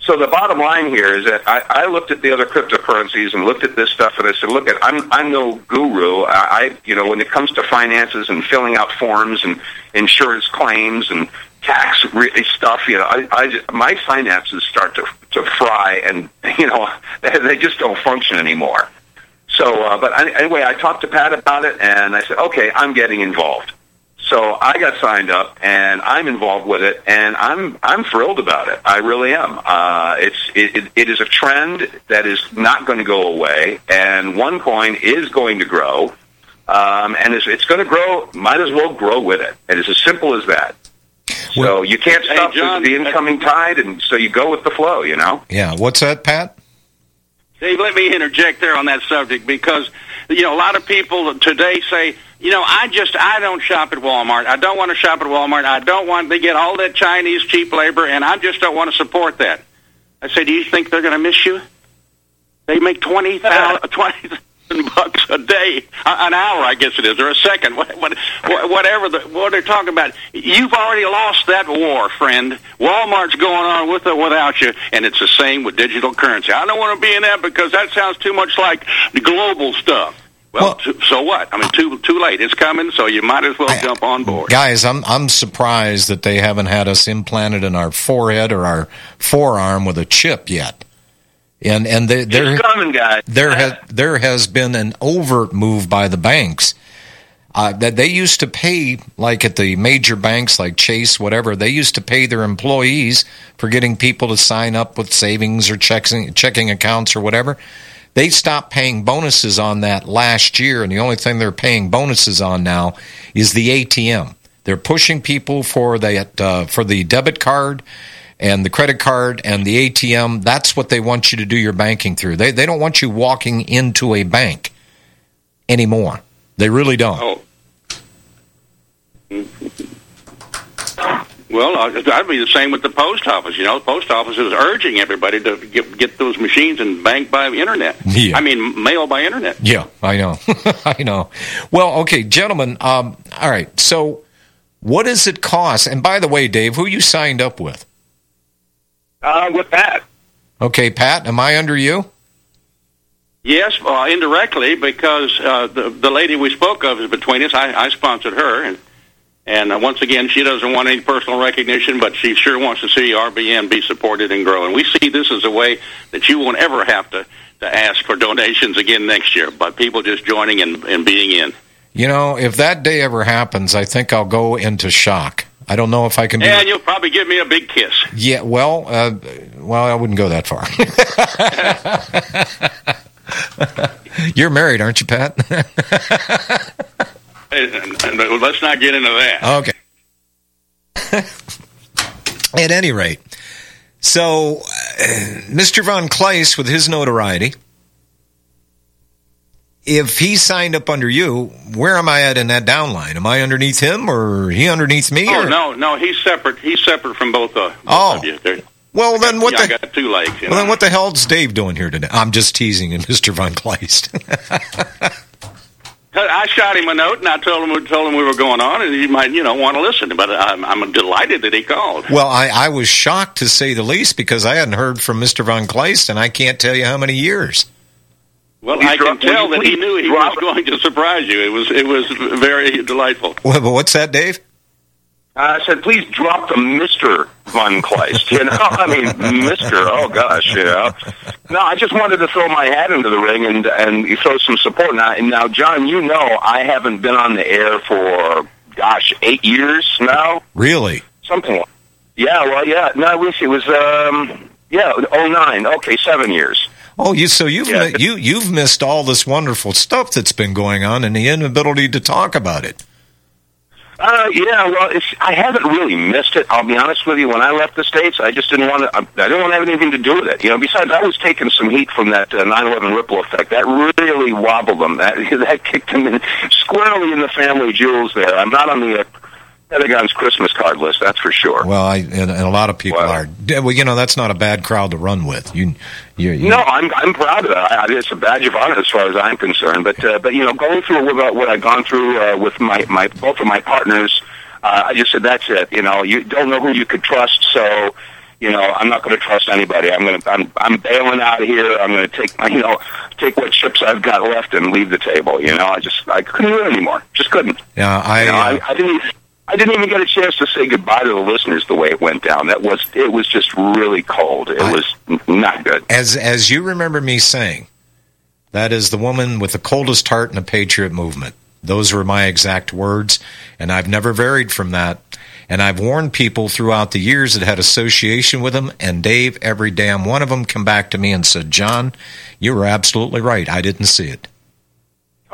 So the bottom line here is that I, I looked at the other cryptocurrencies and looked at this stuff, and I said, "Look, at I'm I'm no guru. I, I you know when it comes to finances and filling out forms and insurance claims and tax re- stuff, you know, I, I my finances start to to fry, and you know they just don't function anymore. So, uh, but anyway, I talked to Pat about it, and I said, "Okay, I'm getting involved." So I got signed up, and I'm involved with it, and I'm I'm thrilled about it. I really am. Uh, it's it, it, it is a trend that is not going to go away, and OneCoin is going to grow, um, and it's, it's going to grow. Might as well grow with it. And it's as simple as that. So you can't stop the- John, the incoming tide, and so you go with the flow. You know. Yeah. What's that, Pat? Dave, let me interject there on that subject because you know a lot of people today say, you know, I just I don't shop at Walmart. I don't want to shop at Walmart. I don't want they get all that Chinese cheap labor, and I just don't want to support that. I say, do you think they're going to miss you? They make twenty thousand twenty bucks a day, an hour, I guess it is, or a second, what, what, whatever. The, what they're talking about. You've already lost that war, friend. Walmart's going on with or without you, and it's the same with digital currency. I don't want to be in that because that sounds too much like global stuff. Well, t- so what? I mean, too too late. It's coming, so you might as well jump on board. Guys, I'm I'm surprised that they haven't had us implanted in our forehead or our forearm with a chip yet. And and they, there It's coming, guys. there has there has been an overt move by the banks uh, that they used to pay like at the major banks like Chase whatever they used to pay their employees for getting people to sign up with savings or checking checking accounts or whatever. They stopped paying bonuses on that last year, and the only thing they're paying bonuses on now is the ATM. They're pushing people for that uh, for the debit card and the credit card and the ATM. That's what they want you to do your banking through. They they don't want you walking into a bank anymore. They really don't. Oh. Well, that'd be the same with the post office. You know, the post office is urging everybody to get get those machines and bank by internet. Yeah. I mean, mail by internet. Yeah, I know. I know. Well, okay, gentlemen. Um, all right. So, what does it cost? And by the way, Dave, who you signed up with? Uh, with Pat. Okay, Pat, am I under you? Yes, uh, indirectly because uh, the the lady we spoke of is between us. I, I sponsored her, and and uh, once again, she doesn't want any personal recognition, but she sure wants to see RBN be supported and grow. And we see this as a way that you won't ever have to to ask for donations again next year, but people just joining and, and being in. You know, if that day ever happens, I think I'll go into shock. I don't know if I can be. And you'll probably give me a big kiss. Yeah, well, uh, well, I wouldn't go that far. You're married, aren't you, Pat? Let's not get into that. okay. At any rate, so uh, Mr. Von Kleist, with his notoriety, if he signed up under you, where am I at in that downline? Am I underneath him, or he underneath me? Oh or? no, no, he's separate. He's separate from both, uh, both Oh. of you. Well, then what yeah, the? I got two legs. Well, know? then what the hell's Dave doing here today? I'm just teasing him, Mr. Von Kleist. I shot him a note and I told him told him we were going on, and he might you know want to listen. But I'm, I'm delighted that he called. well, I, I was shocked to say the least because I hadn't heard from Mr. Von Kleist, and I can't tell you how many years. Well, Will you I drop- can tell will that he knew he drop was going to surprise you. It was it was very delightful. Well, but what's that, Dave? I said, please drop the Mister Von Kleist. You know, I mean, Mister. Oh gosh, yeah. No, I just wanted to throw my hat into the ring and and throw some support. Now, and now, John, you know, I haven't been on the air for gosh eight years now, Really? something. like Yeah, well, yeah. No, I wish it was. um Yeah, oh nine. Okay, seven years. Oh, you so you've Yeah. mi- you you've missed all this wonderful stuff that's been going on, and the inability to talk about it. Uh, yeah, well, it's, I haven't really missed it. I'll be honest with you. When I left the states, I just didn't want to. I, I didn't want to have anything to do with it. You know, besides, I was taking some heat from that uh, 9/11 ripple effect. That really wobbled them. That that kicked them in squarely in the family jewels. There, I'm not on the uh, Pentagon's Christmas card list. That's for sure. Well, I, and, and a lot of people are. Yeah, Well, you know, that's not a bad crowd to run with. You, you, you No, I'm I'm proud of that. It's a badge of honor as far as I'm concerned. But uh, but you know, going through what, what I've gone through uh, with my my both of my partners, uh, I just said that's it. You know, you don't know who you could trust, so you know, I'm not going to trust anybody. I'm going to I'm I'm bailing out of here. I'm going to take my you know take what chips I've got left and leave the table. You know, I just I couldn't do it anymore. Just couldn't. Yeah, I, You know, uh, I, I didn't. Even, I didn't even get a chance to say goodbye to the listeners the way it went down. That was it was just really cold. It was not good. as as you remember me saying, that is the woman with the coldest heart in the patriot movement. Those were my exact words, and I've never varied from that. And I've warned people throughout the years that had association with them, and Dave, every damn one of them, come back to me and said, "John, you were absolutely right. I didn't see it."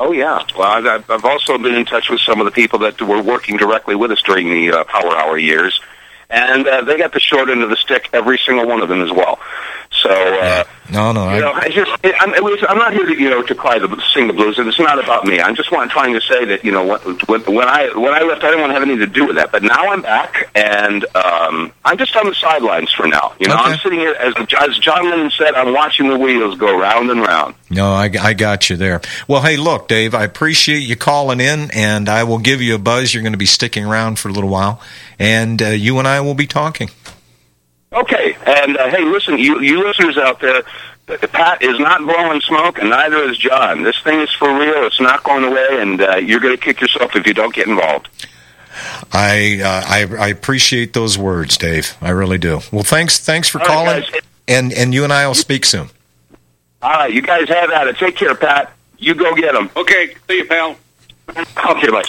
Oh yeah. Well, I've, I've also been in touch with some of the people that were working directly with us during the uh, Power Hour years, and uh, they got the short end of the stick. Every single one of them as well. So uh, No, no, you know, I, I just I'm, it was, I'm not here to you know to cry the sing the blues, and it's not about me. I'm just want, trying to say that you know when, when I when I left, I didn't want to have anything to do with that. But now I'm back, and um, I'm just on the sidelines for now. You know, I'm sitting here as as John Lennon said, I'm watching the wheels go round and round. no, I, I got you there. Well, hey, look, Dave, I appreciate you calling in, and I will give you a buzz. You're going to be sticking around for a little while, and uh, you and I will be talking. Okay, and uh, hey, listen, you you listeners out there, uh, Pat is not blowing smoke, and neither is John. This thing is for real. It's not going away, and uh, you're going to kick yourself if you don't get involved. I, uh, I I appreciate those words, Dave. I really do. Well, thanks thanks for All right, calling, guys. and and you and I will speak soon. All right, you guys have at it. Take care, Pat. You go get him. Okay, see you, pal. Okay, bye.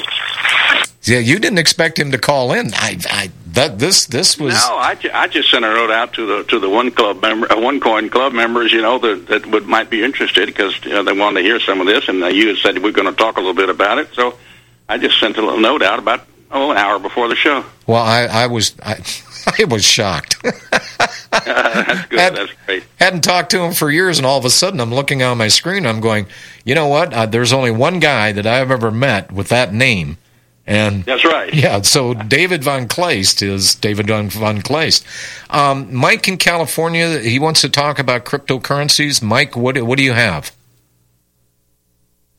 Yeah, you didn't expect him to call in. I, I that this this was No, I, ju- I just sent a note out to the to the one club member, uh, one coin club members, you know, that that would might be interested because you know they wanted to hear some of this, and uh, you had said we're going to talk a little bit about it. So I just sent a little note out about oh an hour before the show. well. I I was I, I was shocked. That's good. Had- That's great. Hadn't talked to him for years, and all of a sudden I'm looking on my screen. I'm going, you know what? Uh, there's only one guy that I've ever met with that name, and That's right. Yeah, so David Von Kleist is David Von Von Kleist. Um, Mike in California, he wants to talk about cryptocurrencies. Mike, what what do you have?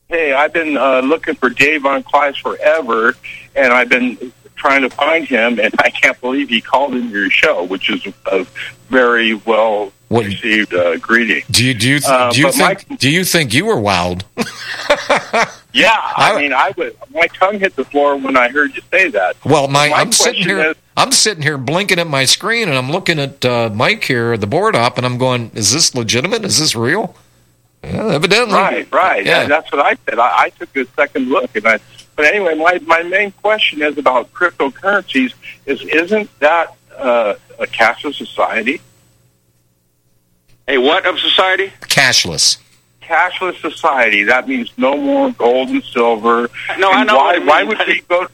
Hey, I've been uh, looking for Dave von Kleist forever, and I've been trying to find him, and I can't believe he called into your show, which is a very well received uh, greeting. Do you do you, Uh, do you think do you think you were wowed? Yeah, I, mean, I was my tongue hit the floor when I heard you say that. Well, my, My I'm sitting here. is- I'm sitting here blinking at my screen, and I'm looking at uh, Mike here, the board up, and I'm going, "Is this legitimate? Is this real?" Yeah, evidently, Right, right. Yeah. Yeah. That's what I said. I, I took a second look, and I. But anyway, my my main question is about cryptocurrencies. Is isn't that uh, a cashless society? A what of society? Cashless. Cashless society. That means no more gold and silver. No, I know Why, what it why would we go?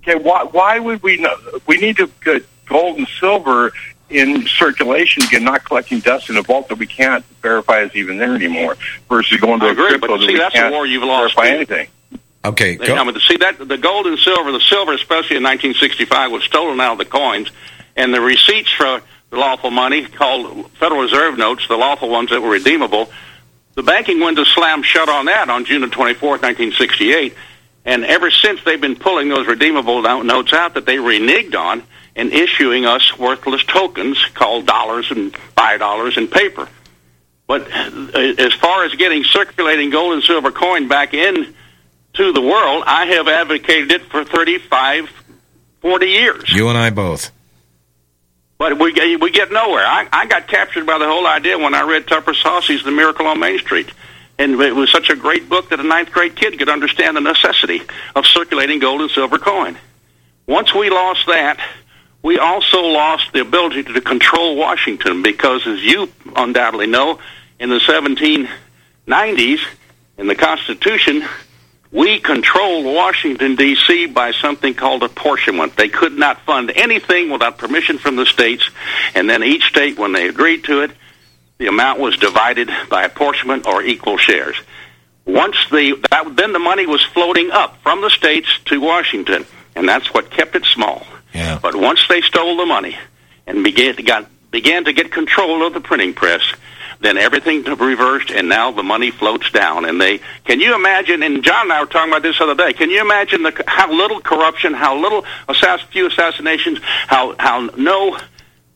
Okay, why why would we? Know, we need to get gold and silver in circulation again, not collecting dust in a vault that we can't verify is even there anymore. Versus going to I a agree, crypto but that see, we that's a can't war you've lost. verify anything. Okay, They come to see that the gold and silver, the silver especially in 1965 was stolen out of the coins, and the receipts for the lawful money called Federal Reserve notes, the lawful ones that were redeemable, the banking window slammed shut on that on June the 24th, 1968, and ever since they've been pulling those redeemable notes out that they reneged on and issuing us worthless tokens called dollars and five dollars in paper. But uh, as far as getting circulating gold and silver coin back in to the world, I have advocated it for 35, 40 years. You and I both. But we get, we get nowhere. I, I got captured by the whole idea when I read Tupper Saussy's The Miracle on Main Street. And it was such a great book that a ninth grade kid could understand the necessity of circulating gold and silver coin. Once we lost that, we also lost the ability to control Washington because, as you undoubtedly know, in the 1790s, in the Constitution, we controlled Washington, D.C. by something called apportionment. They could not fund anything without permission from the states, and then each state, when they agreed to it, the amount was divided by apportionment or equal shares. Once the that, then the money was floating up from the states to Washington, and that's what kept it small. Yeah. But once they stole the money and began to got began to get control of the printing press, then everything reversed, and now the money floats down. And they can you imagine? And John and I were talking about this the other day. Can you imagine the how little corruption, how little assass, few assassinations, how how no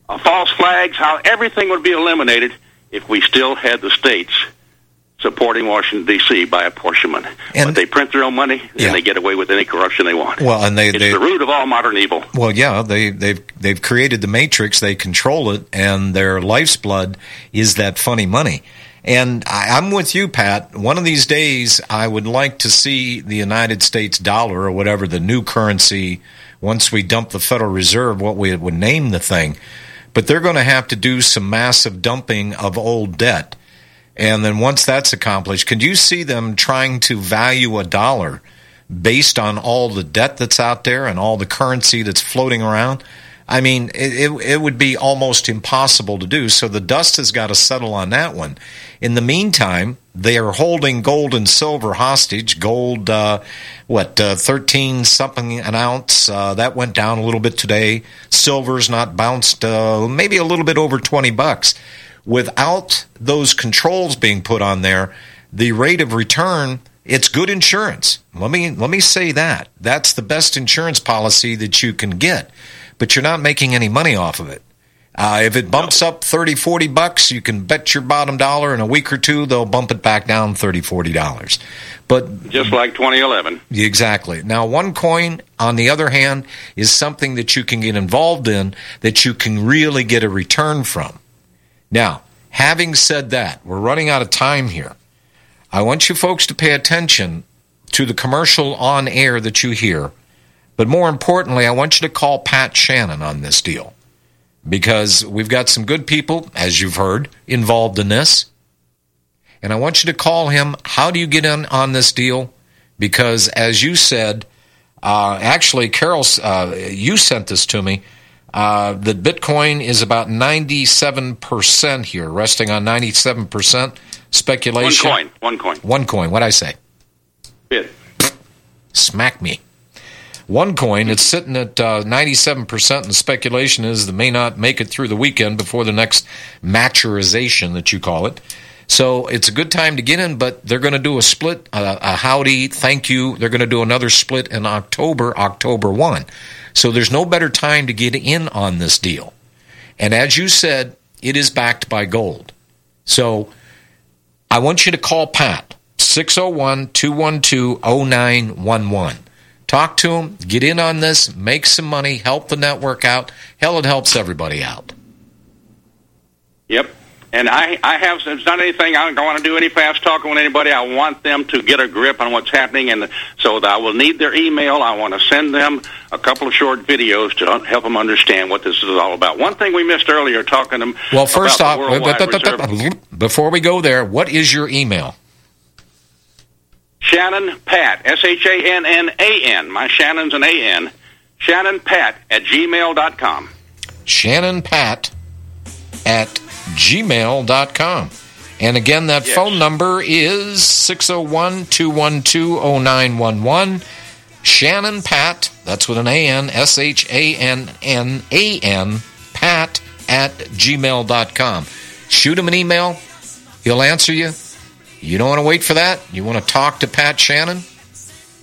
uh, false flags, how everything would be eliminated if we still had the states supporting Washington D.C. by apportionment. but they print their own money Yeah. and they get away with any corruption they want. Well, and they- it's they- the root of all modern evil. Well, yeah, they they've they've created the matrix. They control it, and their life's blood is that funny money. And I, I'm with you, Pat. One of these days, I would like to see the United States dollar or whatever the new currency. Once we dump the Federal Reserve, what we would name the thing, but they're going to have to do some massive dumping of old debt. And then once that's accomplished, could you see them trying to value a dollar based on all the debt that's out there and all the currency that's floating around? I mean, it, it, it would be almost impossible to do. So the dust has got to settle on that one. In the meantime, they are holding gold and silver hostage. Gold, uh, what, uh, 13 something an ounce. Uh, that went down a little bit today. Silver's not bounced, uh, maybe a little bit over 20 bucks without those controls being put on there, the rate of return it's good insurance. Let me let me say that. That's the best insurance policy that you can get. But you're not making any money off of it. Uh, if it bumps up 30, 40 bucks, you can bet your bottom dollar in a week or two they'll bump it back down 30, 40 dollars. But Just like 2011. Exactly. Now, one coin, on the other hand, is something that you can get involved in that you can really get a return from. Now, having said that, we're running out of time here. I want you folks to pay attention to the commercial on air that you hear, but more importantly, I want you to call Pat Shannan on this deal because we've got some good people, as you've heard, involved in this. And I want you to call him. How do you get in on this deal? Because as you said, uh, actually, Carol, uh, you sent this to me. Uh, that Bitcoin is about 97% here, resting on 97% speculation. One coin. One coin. One coin. What'd I say? Bit. Smack me. One coin, it's sitting at uh, 97%, and speculation is they may not make it through the weekend before the next maturization that you call it. So it's a good time to get in, but they're going to do a split, uh, a howdy, thank you. They're going to do another split in October, October 1. So there's no better time to get in on this deal. And as you said, it is backed by gold. So I want you to call Pat, 601 212 0911. Talk to him, get in on this, make some money, help the network out. Hell, it helps everybody out. Yep. And I, I have, it's not anything, I don't want to do any fast talking with anybody. I want them to get a grip on what's happening. And so I will need their email. I want to send them a couple of short videos to help them understand what this is all about. One thing we missed earlier talking to them Well, first off, the Worldwide Reserve. before we go there, what is your email? Shannan Pat, S H A N N A N. My Shannan's an A N. Shannan Pat at gmail.com. Shannan Pat at gmail.com. And again, that phone number is 601 212 0911. Shannan Pat, that's with an A N, S H A N N A N, Pat at gmail.com. Shoot him an email, he'll answer you. You don't want to wait for that? You want to talk to Pat Shannan?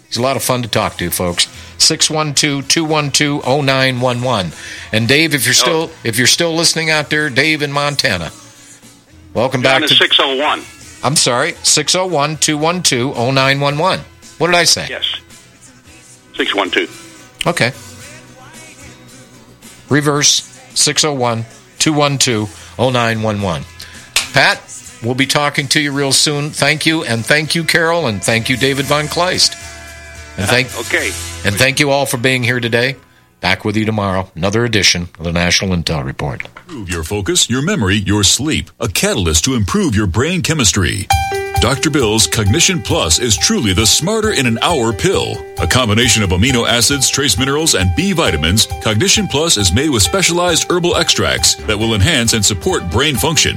He's a lot of fun to talk to, folks. 612-212-0911. And Dave, if you're still if you're still listening out there, Dave in Montana. Welcome John back to 601. I'm sorry, 601-212-0911. What did I say? Yes. 612. Okay. Reverse 601-212-0911. Pat, we'll be talking to you real soon. Thank you, and thank you, Carol, and thank you, David Von Kleist. And thank Okay. and thank you all for being here today. Back with you tomorrow. Another edition of the National Intel Report. Improve your focus, your memory, your sleep. A catalyst to improve your brain chemistry. Dr. Bill's Cognition Plus is truly the smarter in an hour pill. A combination of amino acids, trace minerals, and B vitamins, Cognition Plus is made with specialized herbal extracts that will enhance and support brain function.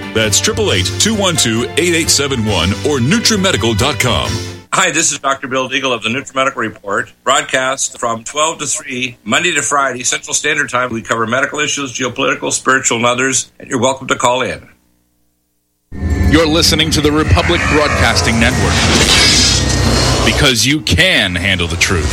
That's 888-212-8871 or NutriMedical.com. Hi, this is Dr. Bill Deagle of the NutriMedical Report, broadcast from 12 to 3, Monday to Friday, Central Standard Time. We cover medical issues, geopolitical, spiritual, and others, and you're welcome to call in. You're listening to the Republic Broadcasting Network because you can handle the truth.